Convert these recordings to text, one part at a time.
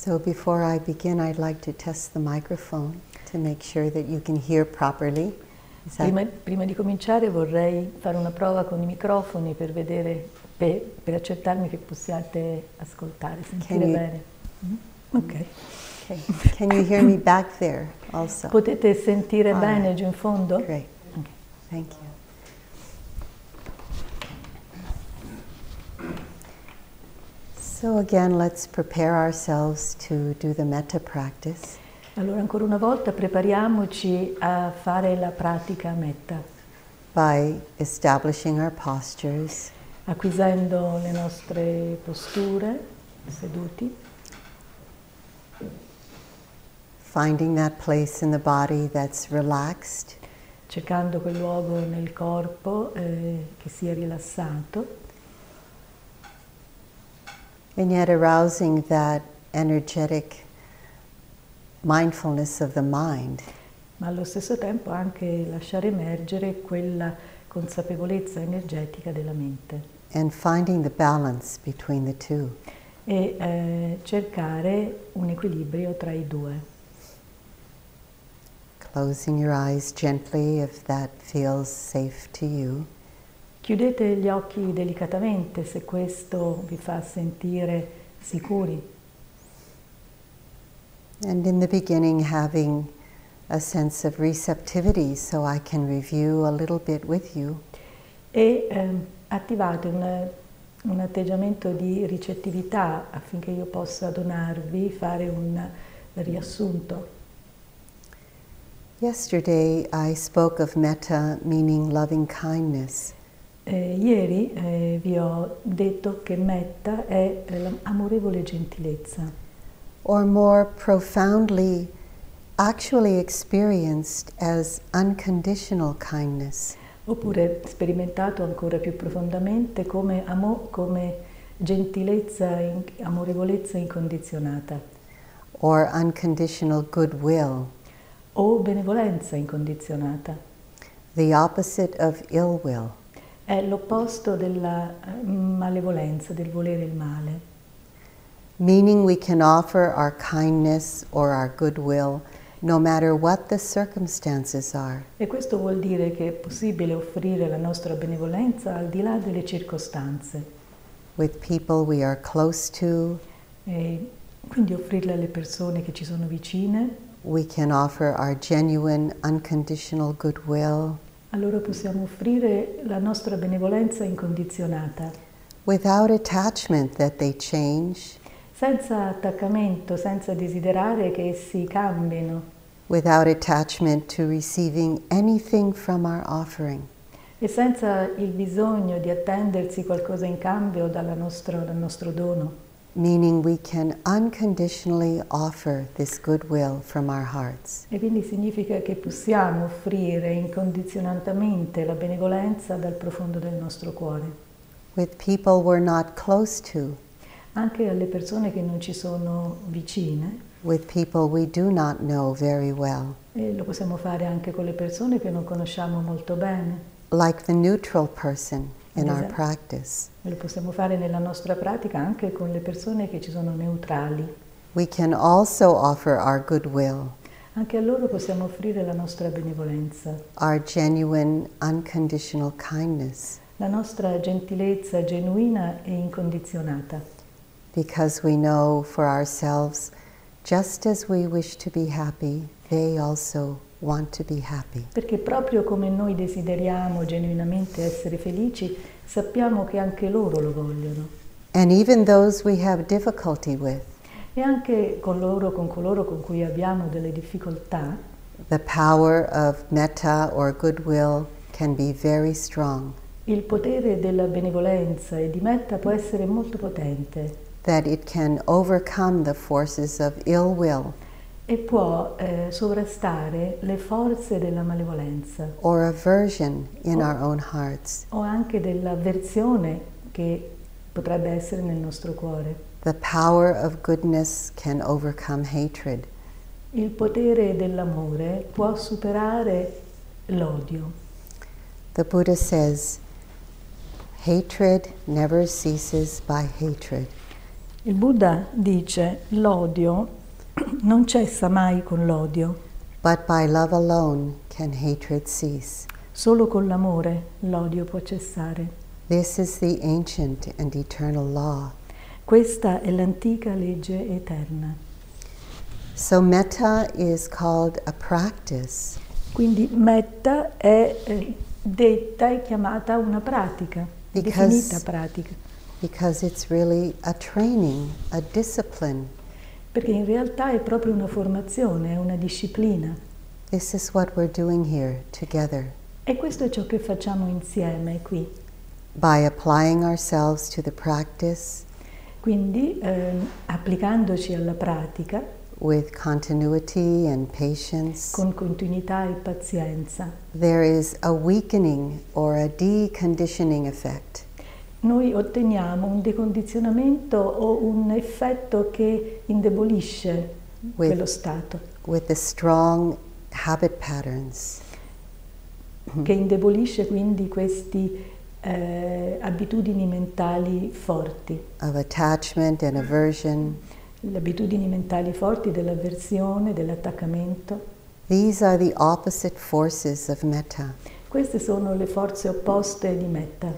So before I begin, I'd like to test the microphone to make sure that you can hear properly. Prima, prima di cominciare vorrei fare una prova con i microfoni per vedere, per, per accertarmi che possiate ascoltare, sentire you- bene. Mm? Ok. Okay. Can you hear me back there also? Potete sentire Ah. bene giù in fondo? Great. Ok. Thank you. So again, let's prepare ourselves to do the metta practice. Allora ancora una volta prepariamoci a fare la pratica metta, by establishing our postures, acquisendo le nostre posture, seduti, finding that place in the body that's relaxed, cercando quel luogo nel corpo eh, che sia rilassato and yet arousing that energetic mindfulness of the mind. ma allo stesso tempo anche lasciare emergere quella consapevolezza energetica della mente and finding the balance between the two. e eh, cercare un equilibrio tra i due. Closing your eyes gently if that feels safe to you. Chiudete gli occhi delicatamente se questo vi fa sentire sicuri And in the beginning, having a sense of receptivity so I can review a little bit with you. e ehm, attivate un, un atteggiamento di ricettività affinché io possa donarvi, fare un riassunto. Yesterday, I spoke of metta meaning loving kindness. Eh, ieri eh, vi ho detto che metta è eh, l'amorevole gentilezza, or more profoundly actually experienced as unconditional kindness. oppure sperimentato ancora più profondamente come, amo- come gentilezza, in- amorevolezza incondizionata Or unconditional goodwill, o benevolenza incondizionata. the opposite of ill will. È l'opposto della eh, malevolenza, del volere il male. Meaning we can offer our kindness or our goodwill no matter what the circumstances are. E questo vuol dire che è possibile offrire la nostra benevolenza al di là delle circostanze, With people we are close to, e quindi offrirla alle persone che ci sono vicine, we can offer our genuine, unconditional goodwill a loro possiamo offrire la nostra benevolenza incondizionata, without attachment that they change, senza attaccamento, senza desiderare che essi cambino without attachment to receiving anything from our offering. e senza il bisogno di attendersi qualcosa in cambio nostra- dal nostro dono. Meaning we can unconditionally offer this goodwill from our hearts. E quindi significa che possiamo offrire incondizionatamente la benevolenza dal profondo del nostro cuore, With people we're not close to, anche alle persone che non ci sono vicine, with people we do not know very well, e lo possiamo fare anche con le persone che non conosciamo molto bene, like the neutral person in our Esatto. practice. lo possiamo fare nella nostra pratica anche con le persone che ci sono neutrali. We can also offer our goodwill, Anche a loro possiamo offrire la nostra benevolenza, our genuine, unconditional kindness, la nostra gentilezza genuina e incondizionata, because we know for ourselves, just as we wish to be happy, they also want to be happy. perché proprio come noi desideriamo genuinamente essere felici, sappiamo che anche loro lo vogliono. And even those we have difficulty with, E anche con loro, con coloro con cui abbiamo delle difficoltà, the power of metta or goodwill can be very strong, il potere della benevolenza e di metta può essere molto potente that it can overcome the forces of ill will e può eh, sovrastare le forze della malevolenza or aversion in our own hearts. o anche dell'avversione che potrebbe essere nel nostro cuore. The power of goodness can overcome hatred. Il potere dell'amore può superare l'odio. The Buddha says, hatred never ceases by hatred. Il Buddha dice l'odio non cessa mai con l'odio, but by love alone can hatred cease. solo con l'amore l'odio può cessare. This is the ancient and eternal law. Questa è l'antica legge eterna. So, metta is called a practice. Quindi metta è eh, detta e chiamata una pratica, Because- definita pratica, because it's really a training, a discipline. Perché in realtà è proprio una formazione, è una disciplina. This is what we're doing here together. E questo è ciò che facciamo insieme qui. By applying ourselves to the practice Quindi ehm, applicandoci alla pratica with continuity and patience, con continuità e pazienza, there is a weakening or a deconditioning effect. Noi otteniamo un decondizionamento o un effetto che indebolisce With- quello stato, with the strong habit patterns che indebolisce quindi queste abitudini mentali forti, of attachment and aversion. le abitudini mentali forti dell'avversione, dell'attaccamento. These are the opposite forces of metta. Queste sono le forze opposte di metta.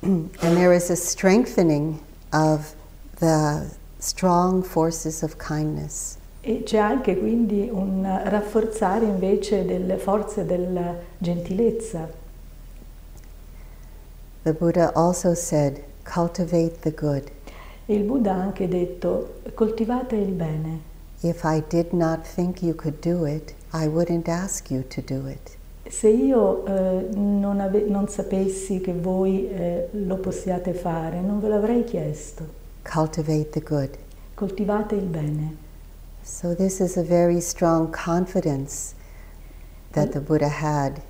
And there is a strengthening of the strong forces of kindness. E c'è anche quindi un rafforzare invece delle forze della gentilezza. The Buddha also said, cultivate the good. Il Buddha ha anche detto coltivate il bene. If I did not think you could do it, I wouldn't ask you to do it. Se io eh, non, ave- non sapessi che voi eh, lo possiate fare, non ve l'avrei chiesto. Cultivate the good. Coltivate il bene. So, this is a very strong confidence that the Buddha had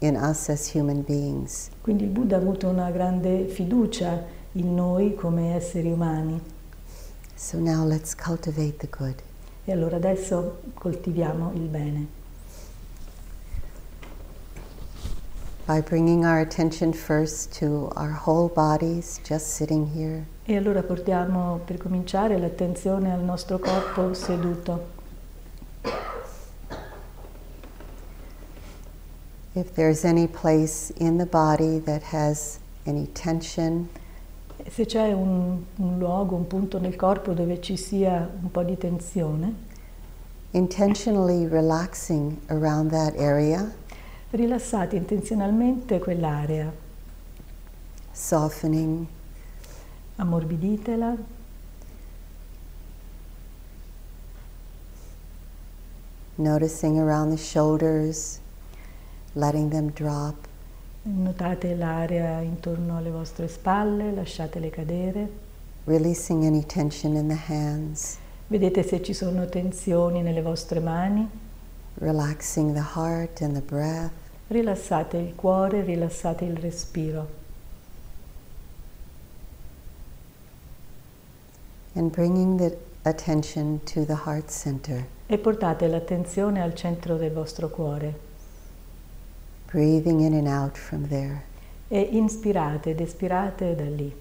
in us as human beings. Quindi il Buddha ha avuto una grande fiducia in noi come esseri umani. So, now let's cultivate the good. E allora adesso coltiviamo il bene. By bringing our attention first to our whole bodies, just sitting here. E allora portiamo per cominciare l'attenzione al nostro corpo seduto. If there's any place in the body that has any tension, Se c'è un, un luogo, un punto nel corpo dove ci sia un po' di tensione, intentionally relaxing around that area, rilassate intenzionalmente quell'area, softening, ammorbiditela, noticing around the shoulders, letting them drop, notate l'area intorno alle vostre spalle, lasciatele cadere, releasing any tension in the hands, vedete se ci sono tensioni nelle vostre mani, relaxing the heart and the breath, rilassate il cuore, rilassate il respiro and bringing the attention to the heart center, e portate l'attenzione al centro del vostro cuore breathing in and out from there. e inspirate ed espirate da lì.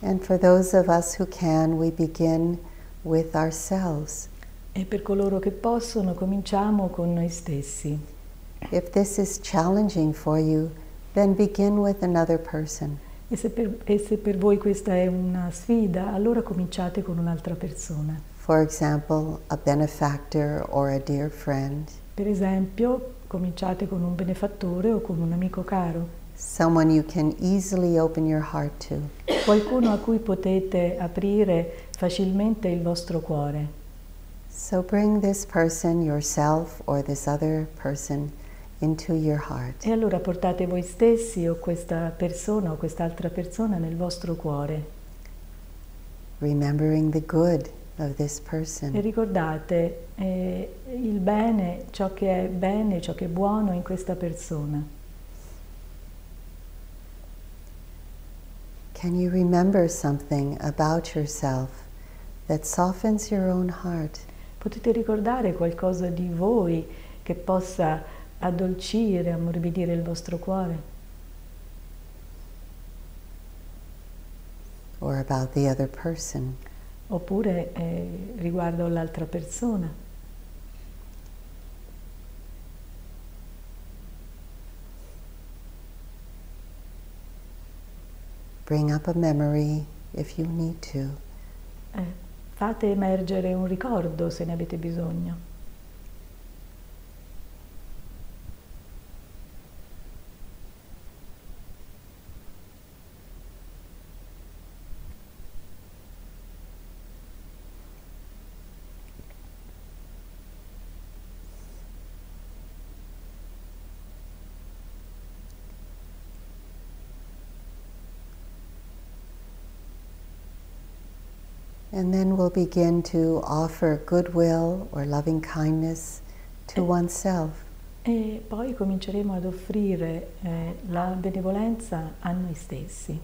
And for those of us who can, we begin with ourselves. E per coloro che possono cominciamo con noi stessi. If this is challenging for you, then begin with another person. E se, per, e se per voi questa è una sfida, allora cominciate con un'altra persona. For example, a benefactor or a dear friend, Per esempio, cominciate con un benefattore o con un amico caro, someone you can easily open your heart to. qualcuno a cui potete aprire facilmente il vostro cuore. So bring this person, yourself, or this other person into your heart. E allora portate voi stessi o questa persona o quest'altra persona nel vostro cuore remembering the good of this e person. ricordate eh, il bene, ciò che è bene, ciò che è buono in questa persona. Can you remember something about yourself that softens your own heart? Potete ricordare qualcosa di voi che possa addolcire, ammorbidire il vostro cuore? Or about the other person. Oppure eh, riguardo l'altra persona. Bring up a memory if you need to. Eh, fate emergere un ricordo se ne avete bisogno. And then we'll begin to offer goodwill or loving kindness to oneself. E poi cominceremo ad offrire eh, la benevolenza a noi stessi.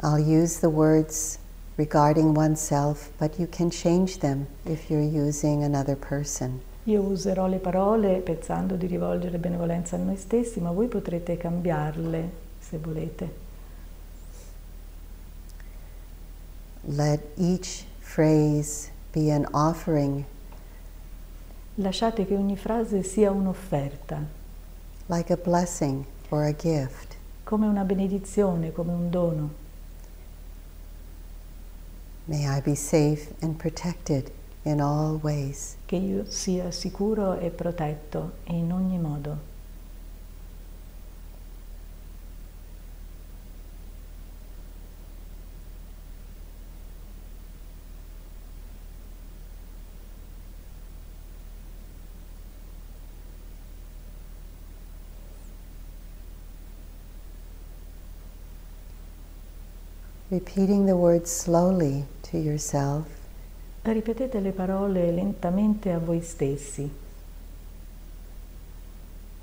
I'll use the words regarding oneself, but you can change them if you're using another person. Io userò le parole pensando di rivolgere benevolenza a noi stessi, ma voi potrete cambiarle se volete. Let each phrase be an offering, Lasciate che ogni frase sia un'offerta, like a blessing or a gift. come una benedizione, come un dono. May I be safe and protected in all ways. Che io sia sicuro e protetto in ogni modo. Repeating the words slowly to yourself, Ripetete le parole lentamente a voi stessi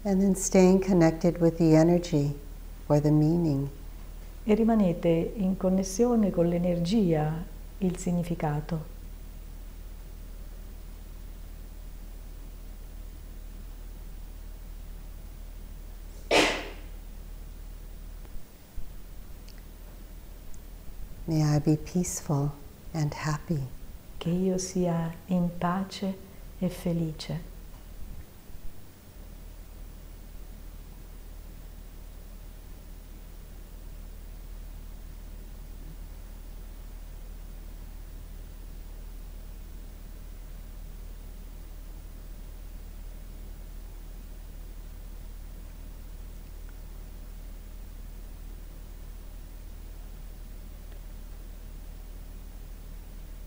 and then staying connected with the energy or the meaning. e rimanete in connessione con l'energia, il significato. May I be peaceful and happy. Che io sia in pace e felice.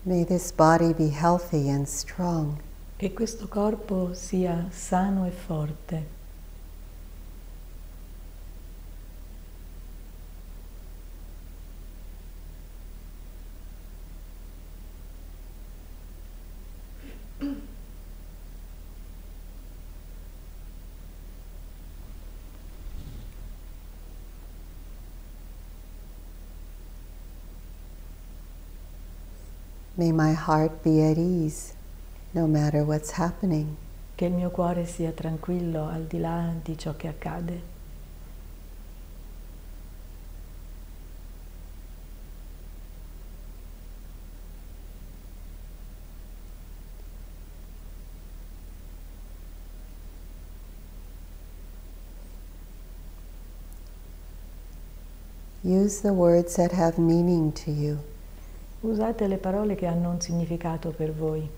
May this body be healthy and strong. Che questo corpo sia sano e forte. May my heart be at ease no matter what's happening. Che il mio cuore sia tranquillo al di là di ciò che accade. Use the words that have meaning to you. Usate le parole che hanno un significato per voi.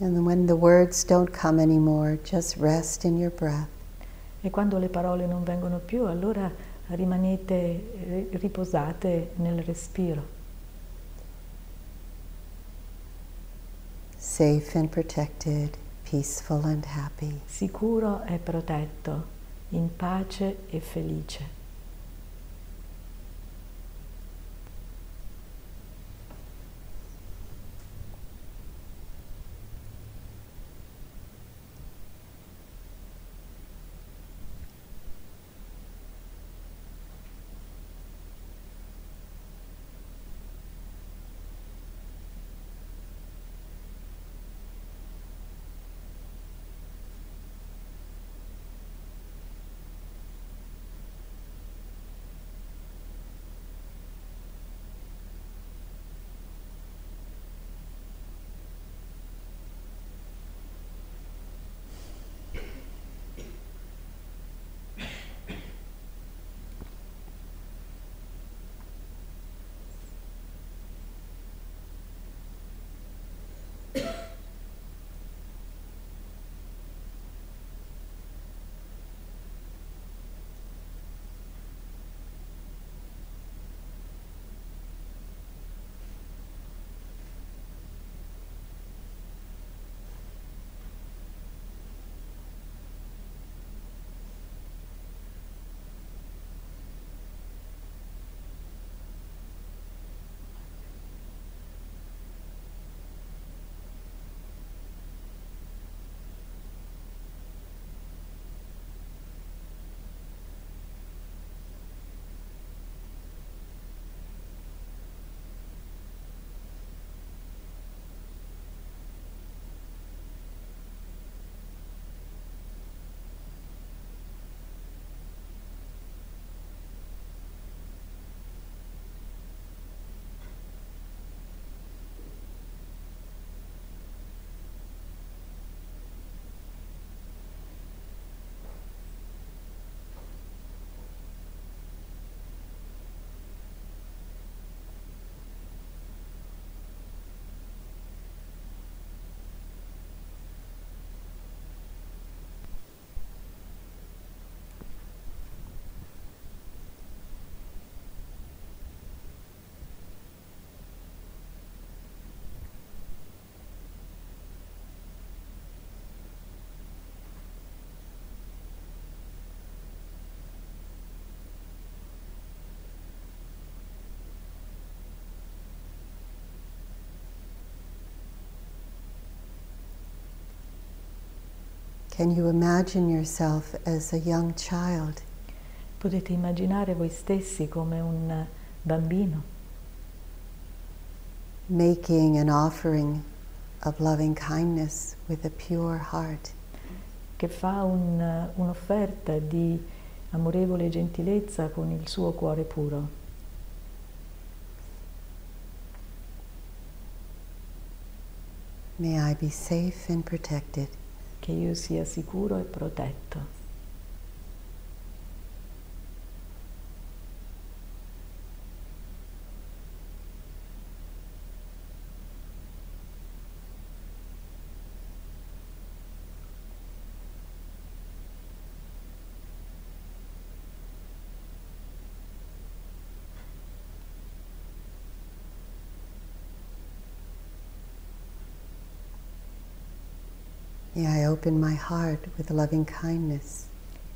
And when the words don't come anymore, just rest in your breath. E quando le parole non vengono più, allora rimanete riposate nel respiro, Safe and protected, peaceful and happy. sicuro e protetto, in pace e felice. Can you imagine yourself as a young child? Potete immaginare voi stessi come un bambino making an offering of loving kindness with a pure heart. che fa un- un'offerta di amorevole gentilezza con il suo cuore puro. May I be safe and protected. Che io sia sicuro e protetto.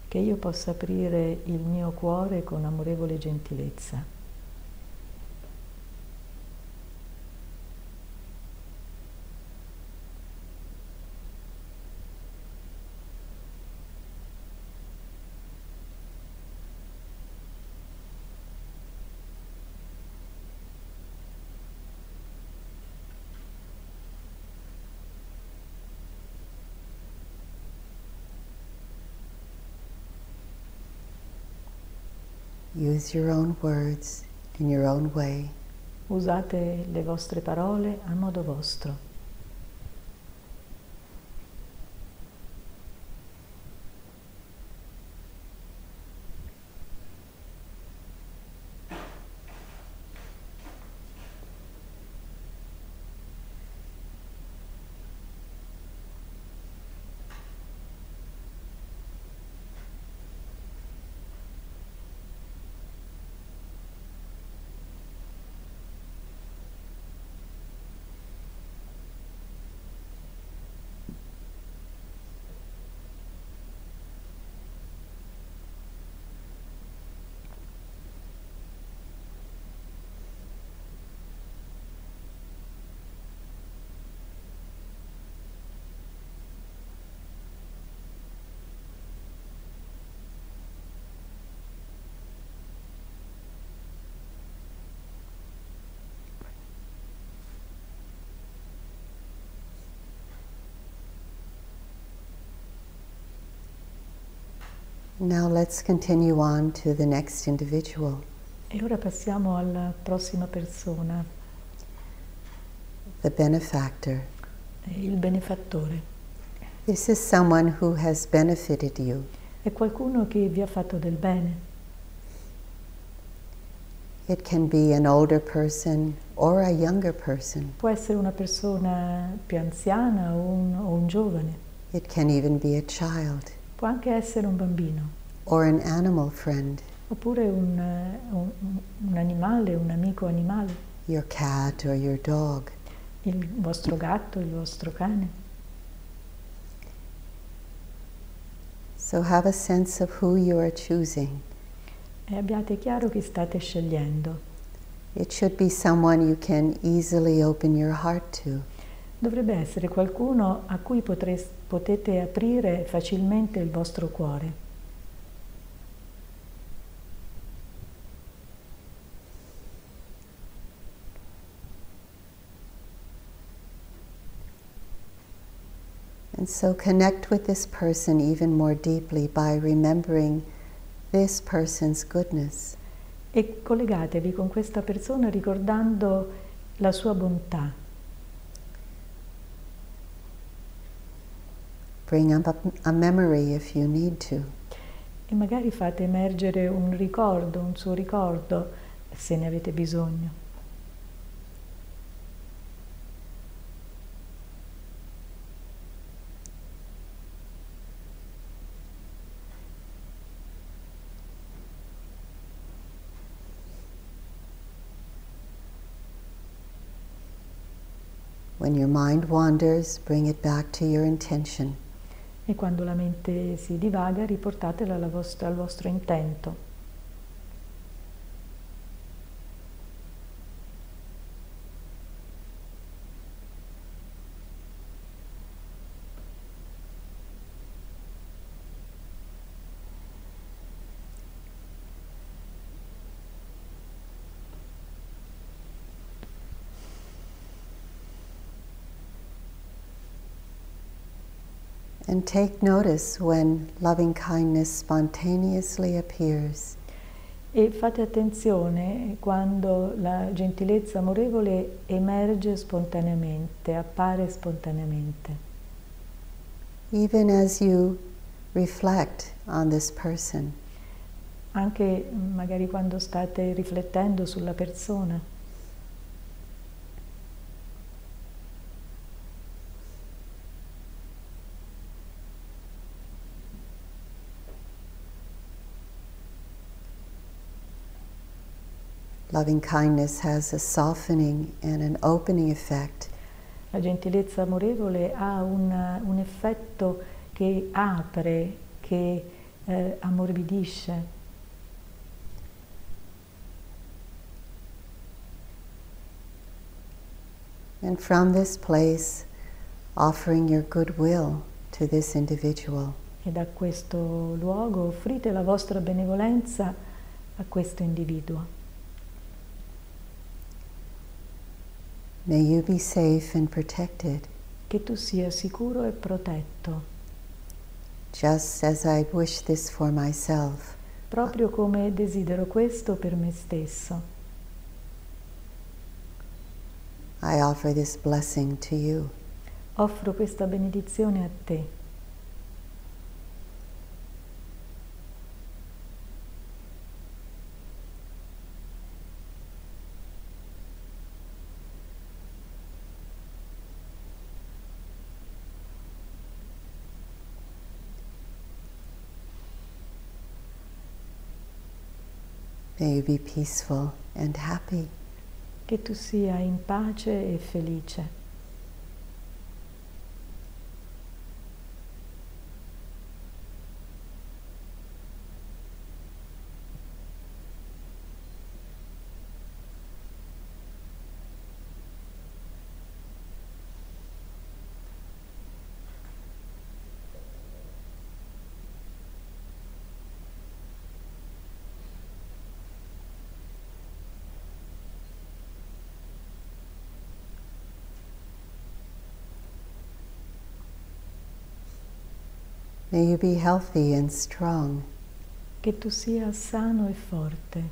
Che io possa aprire il mio cuore con amorevole gentilezza. Use your own words in your own way. Usate le vostre parole a modo vostro. Now let's continue on to the next individual. E ora passiamo alla prossima persona, the benefactor. il benefattore. This is someone who has benefited you. È qualcuno che vi ha fatto del bene. It can be an older person or a younger person. Può essere una persona più anziana o un, o un giovane, It can even be a child può anche essere un bambino, or an animal friend, oppure un, eh, un- un animale, un amico animale, your cat or your dog. il vostro gatto, il vostro cane. So have a sense of who you are choosing. E abbiate chiaro chi state scegliendo. It should be someone you can easily open your heart to. Dovrebbe essere qualcuno a cui potres- potete aprire facilmente il vostro cuore. And so connect with this person even more deeply by remembering this person's goodness. E collegatevi con questa persona ricordando la sua bontà. Bring up a, a memory if you need to. E magari fate emergere un ricordo, un suo ricordo, se ne avete bisogno. When your mind wanders, bring it back to your intention. E quando la mente si divaga, riportatela vostra- al vostro intento. And take notice when loving kindness spontaneously appears. E fate attenzione quando la gentilezza amorevole emerge spontaneamente, appare spontaneamente. Even as you reflect on this person. Anche magari quando state riflettendo sulla persona. Loving kindness has a softening and an opening effect. La gentilezza amorevole ha un, un effetto che apre, che eh, ammorbidisce. And from this place, offering your goodwill to this individual. E da questo luogo offrite la vostra benevolenza a questo individuo. May you be safe and protected. Che tu sia sicuro e protetto. Just as I wish this for myself. Proprio come desidero questo per me stesso. I offer this blessing to you. Offro questa benedizione a te. May you be peaceful and happy. Che tu sia in pace e felice. May you be healthy and strong. Che tu sia sano e forte.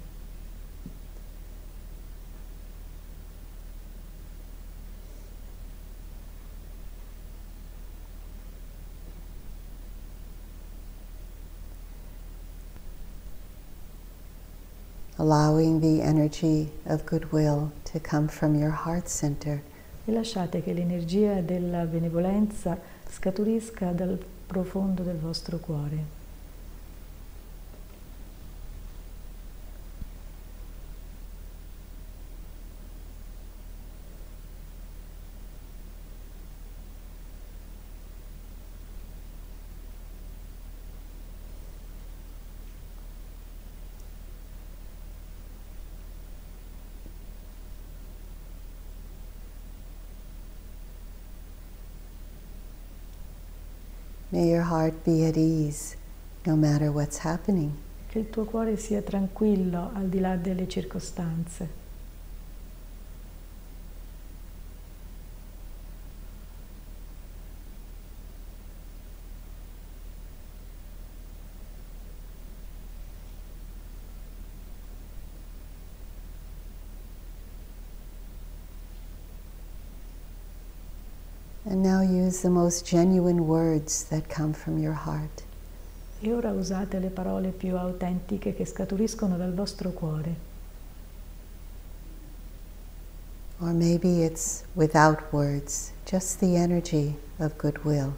Allowing the energy of goodwill to come from your heart center. E lasciate che l'energia della benevolenza scaturisca dal profondo del vostro cuore. May your heart be at ease no matter what's happening. Che il tuo cuore sia tranquillo al di là delle circostanze. And now use the most genuine words that come from your heart. E ora usate le parole più autentiche che scaturiscono dal vostro cuore. Or maybe it's without words, just the energy of goodwill.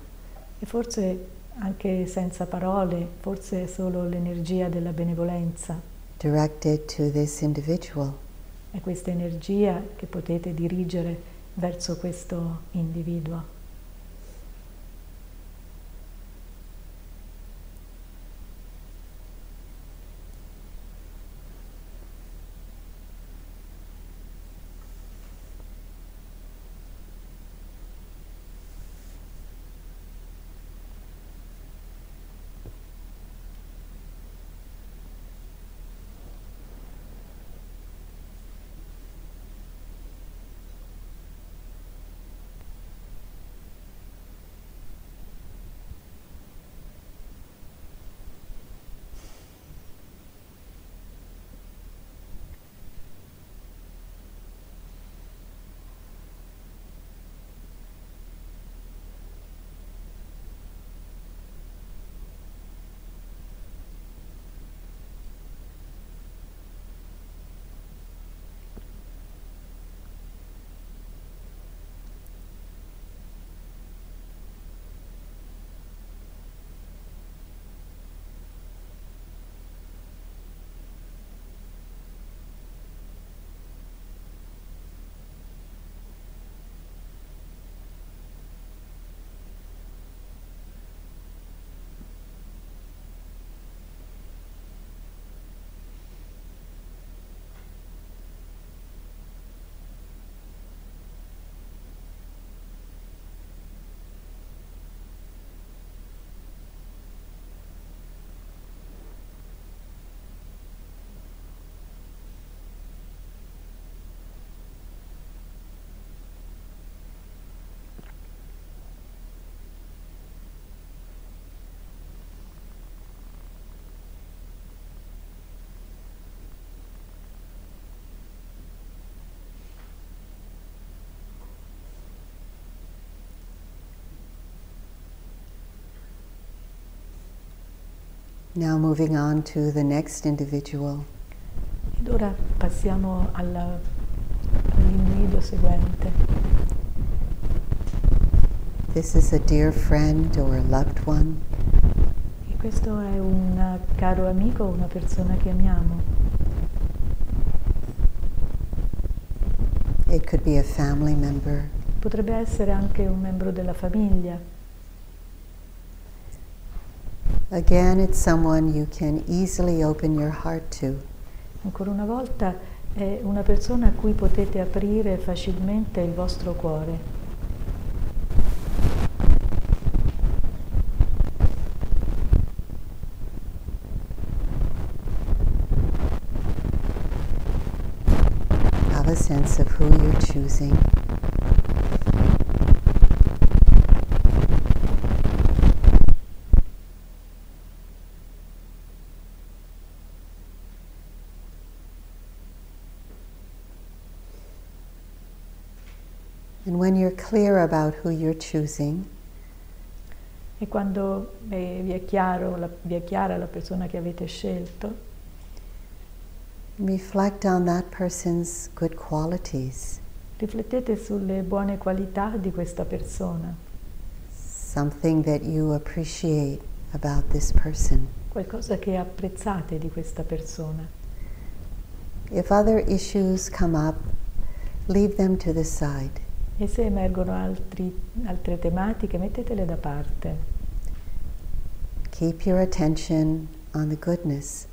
E forse anche senza parole, forse solo l'energia della benevolenza. Directed to this individual. È questa energia che potete dirigere verso questo individuo. Now moving on to the next individual. Ed ora passiamo alla, all'individuo seguente. This is a dear friend or a loved one. E questo è un caro amico o una persona che amiamo. It could be a family member. Potrebbe essere anche un membro della famiglia. Again, it's someone you can easily open your heart to. Ancora una volta è una persona a cui potete aprire facilmente il vostro cuore. Have a sense of who you're choosing. Clear about who you're choosing, E quando eh, vi, è chiaro, la, vi è chiara la persona che avete scelto, reflect on that person's good qualities, riflettete sulle buone qualità di questa persona, something that you appreciate about this person. qualcosa che apprezzate di questa persona. If other issues come up, leave them to the side. E se emergono altri- altre tematiche, mettetele da parte. Keep your attention on the goodness.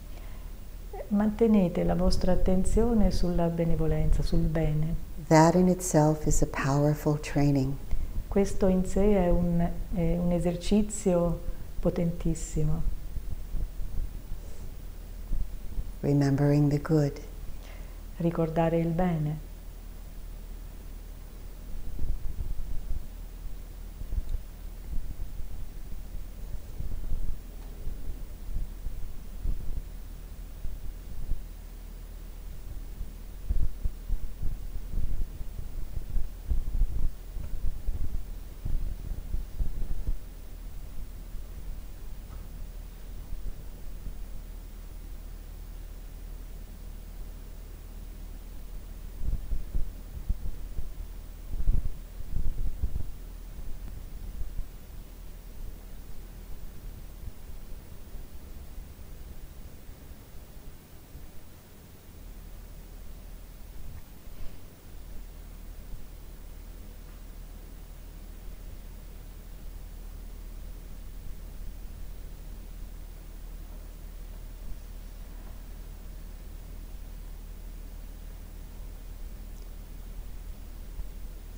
Mantenete la vostra attenzione sulla benevolenza, sul bene. That in itself is a powerful training. Questo in sé è un, è un esercizio potentissimo. Remembering the good. Ricordare il bene.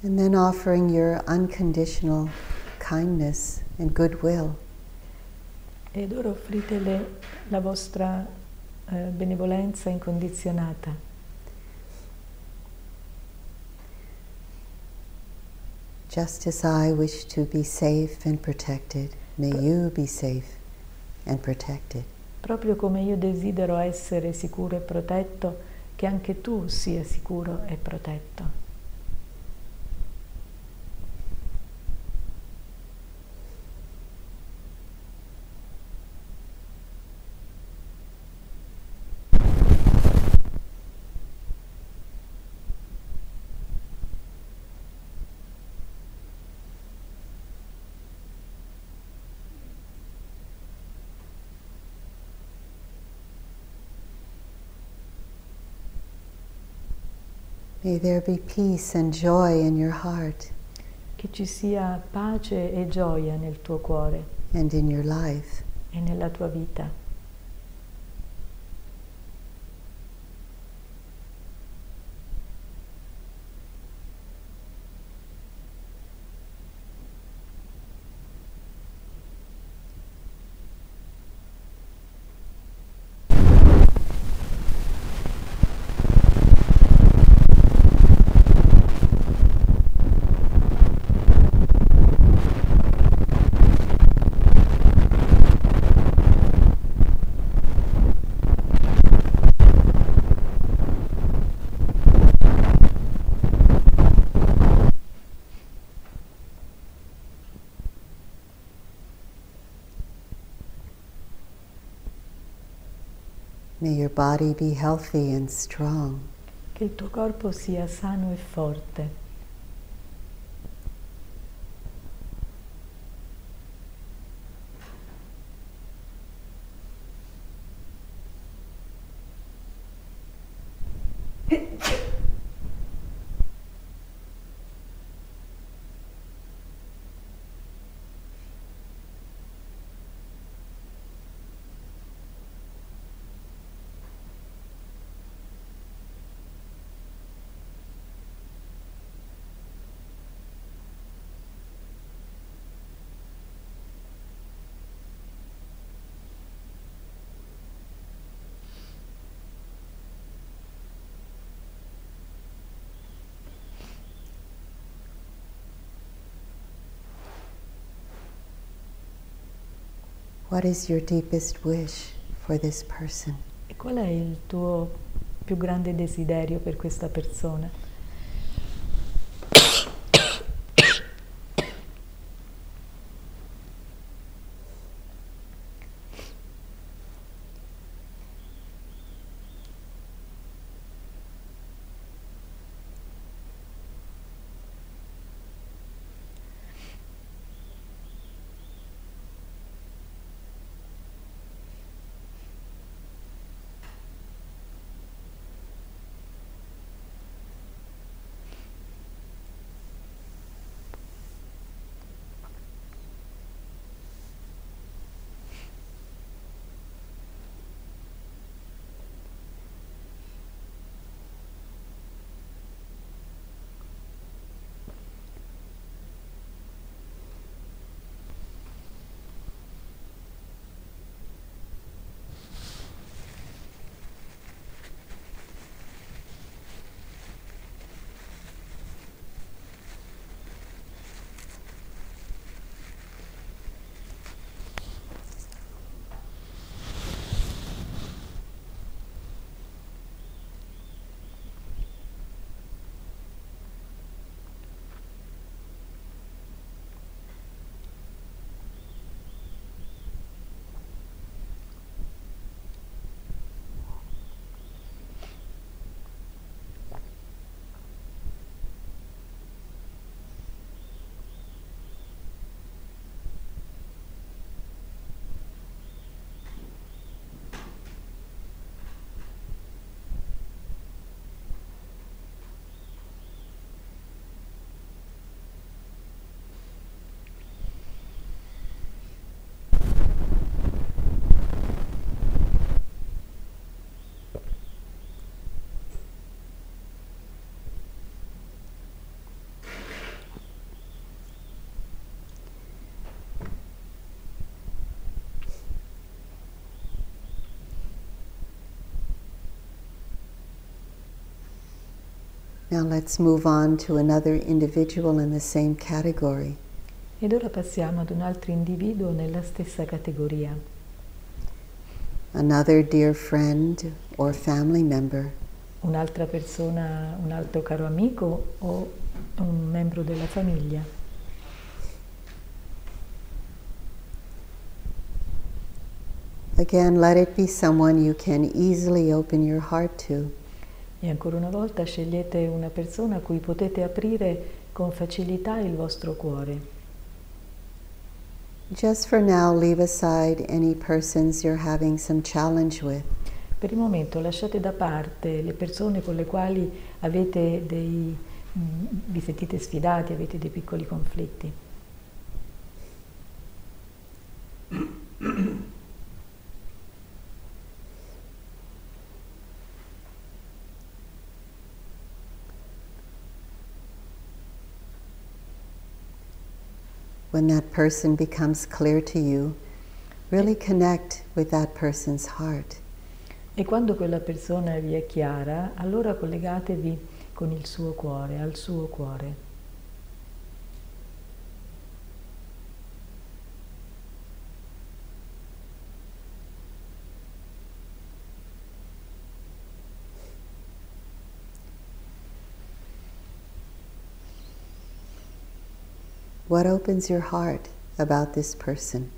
And then offering your unconditional kindness and goodwill. Ed ora offritele la vostra eh, benevolenza incondizionata. Just as I wish to be safe and protected, may you be safe and protected. Proprio come io desidero essere sicuro e protetto, che anche tu sia sicuro e protetto. May there be peace and joy in your heart Che ci sia pace e gioia nel tuo cuore and in your life. e nella tua vita. May your body be healthy and strong. Che il tuo corpo sia sano e forte. What is your deepest wish for this person? E qual è il tuo più grande desiderio per questa persona? Now let's move on to another individual in the same category. Ed ora passiamo ad un altro individuo nella stessa categoria. Another dear friend or family member. Un'altra persona, un altro caro amico o un membro della famiglia. Again, let it be someone you can easily open your heart to. E ancora una volta scegliete una persona a cui potete aprire con facilità il vostro cuore. Just for now, leave aside any persons you're having some challenge with. Per il momento lasciate da parte le persone con le quali avete dei, mm, vi sentite sfidati, avete dei piccoli conflitti. When that person becomes clear to you, really connect with that person's heart. E quando quella persona vi è chiara, allora collegatevi con il suo cuore, al suo cuore. What opens your heart about this person?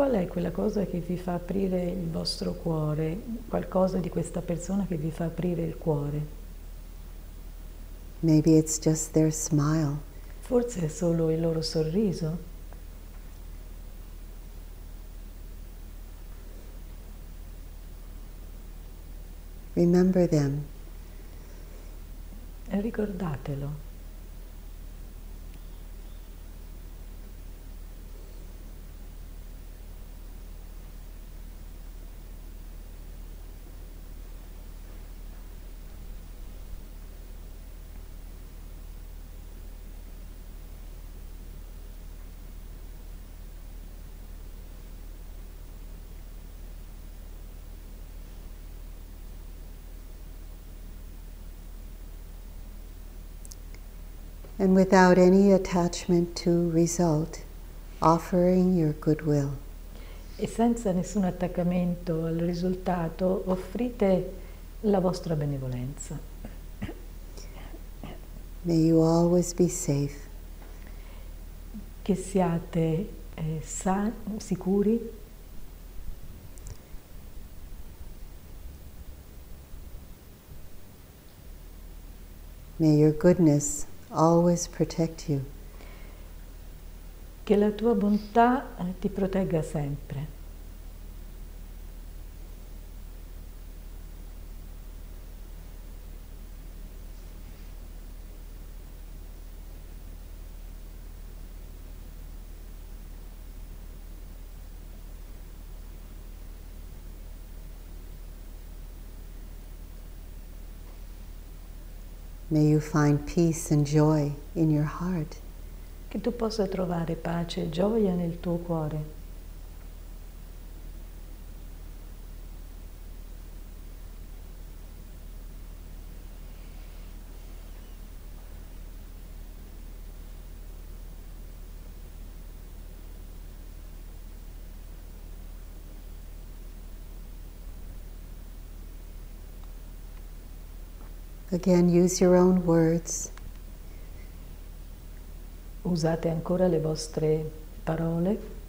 qual è quella cosa che vi fa aprire il vostro cuore, qualcosa di questa persona che vi fa aprire il cuore. Maybe it's just their smile. Forse è solo il loro sorriso. Remember them. E ricordatelo. And without any attachment to result, offering your goodwill. E senza nessun attaccamento al risultato, offrite la vostra benevolenza. May you always be safe. Che siate eh, sa- sicuri. May your goodness always protect you. Che la tua bontà eh, ti protegga sempre. May you find peace and joy in your heart. Che tu possa trovare pace e gioia nel tuo cuore. Again, use your own words. Usate ancora le vostre parole.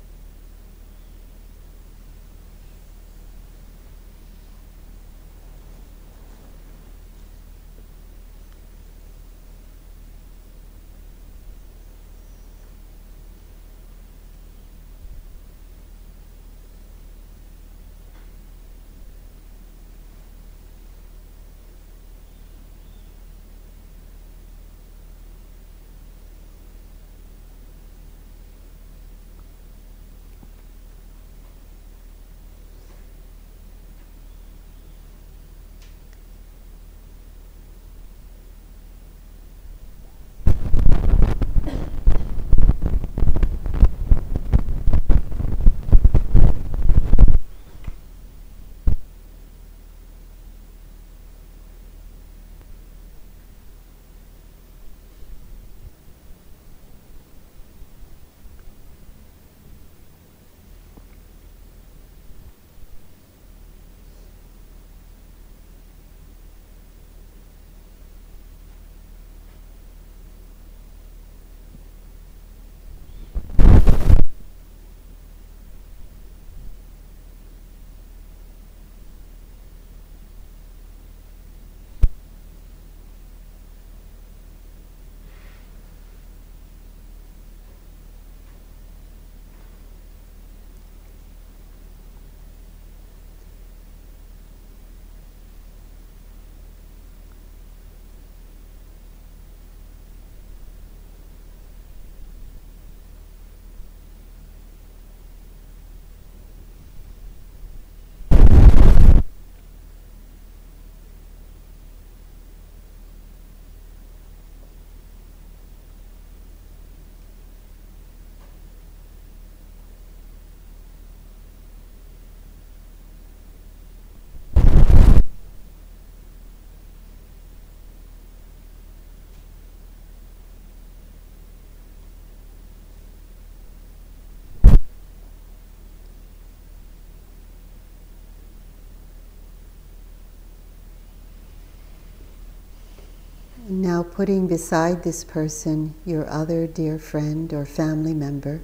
Now, putting beside this person your other dear friend or family member,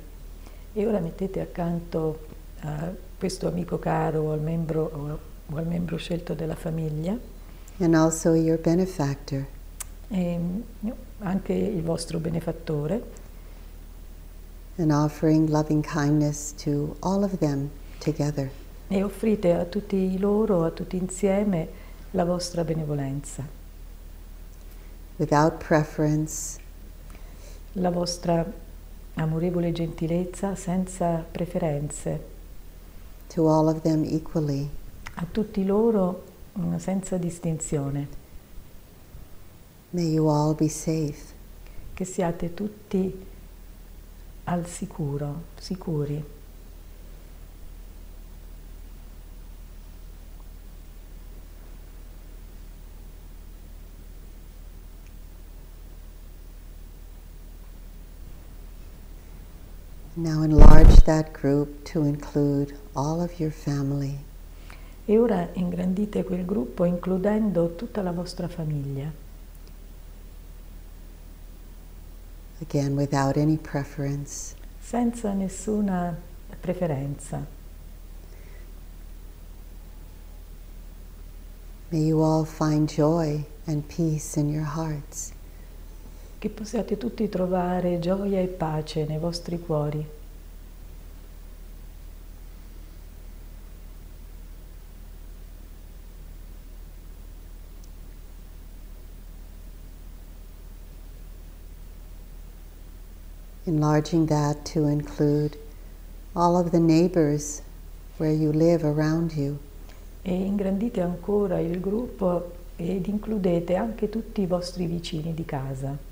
E ora mettete accanto a questo amico caro o al membro, o, al membro scelto della famiglia and also your benefactor. e anche il vostro benefattore and offering loving kindness to all of them together. e offrite a tutti loro, a tutti insieme, la vostra benevolenza, without preference, la vostra amorevole gentilezza senza preferenze, to all of them equally. a tutti loro mm, senza distinzione, May you all be safe. che siate tutti al sicuro, sicuri. Now enlarge that group to include all of your family. E ora ingrandite quel gruppo includendo tutta la vostra famiglia, Again, without any preference. senza nessuna preferenza. May you all find joy and peace in your hearts. Che possiate tutti trovare gioia e pace nei vostri cuori. Enlarging that to include all of the neighbors where you live around you. E ingrandite ancora il gruppo ed includete anche tutti i vostri vicini di casa.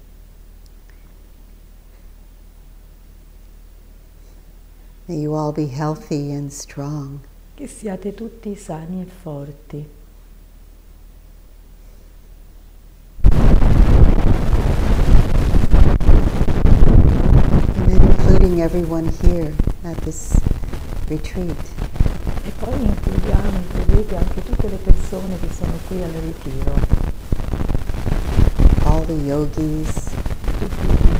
May you all be healthy and strong. Che siate tutti sani e forti. And including everyone here at this retreat. E poi includiamo, includete anche tutte le persone che sono qui al ritiro, all the yogis, tutti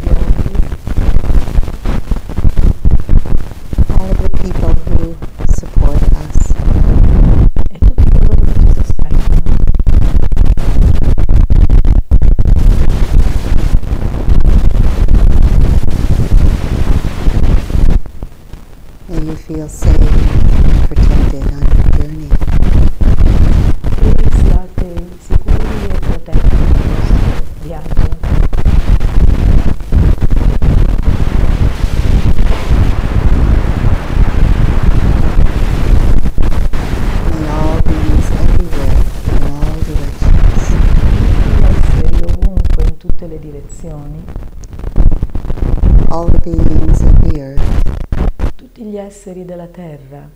esseri della terra,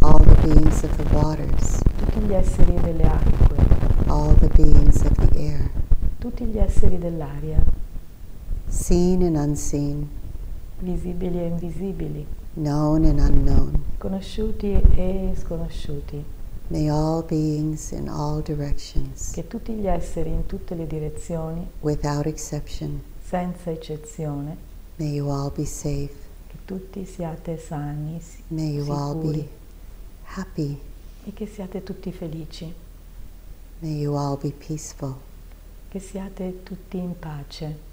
all the beings of the waters, tutti gli esseri delle acque, all the beings of the air, tutti gli esseri dell'aria, seen and unseen, visibili e invisibili, known and unknown. conosciuti e sconosciuti, May all beings in all directions, che tutti gli esseri in tutte le direzioni, without exception, senza eccezione, may you all be safe. Tutti siate sani May you all be happy. e che siate tutti felici, May you all be peaceful. che siate tutti in pace.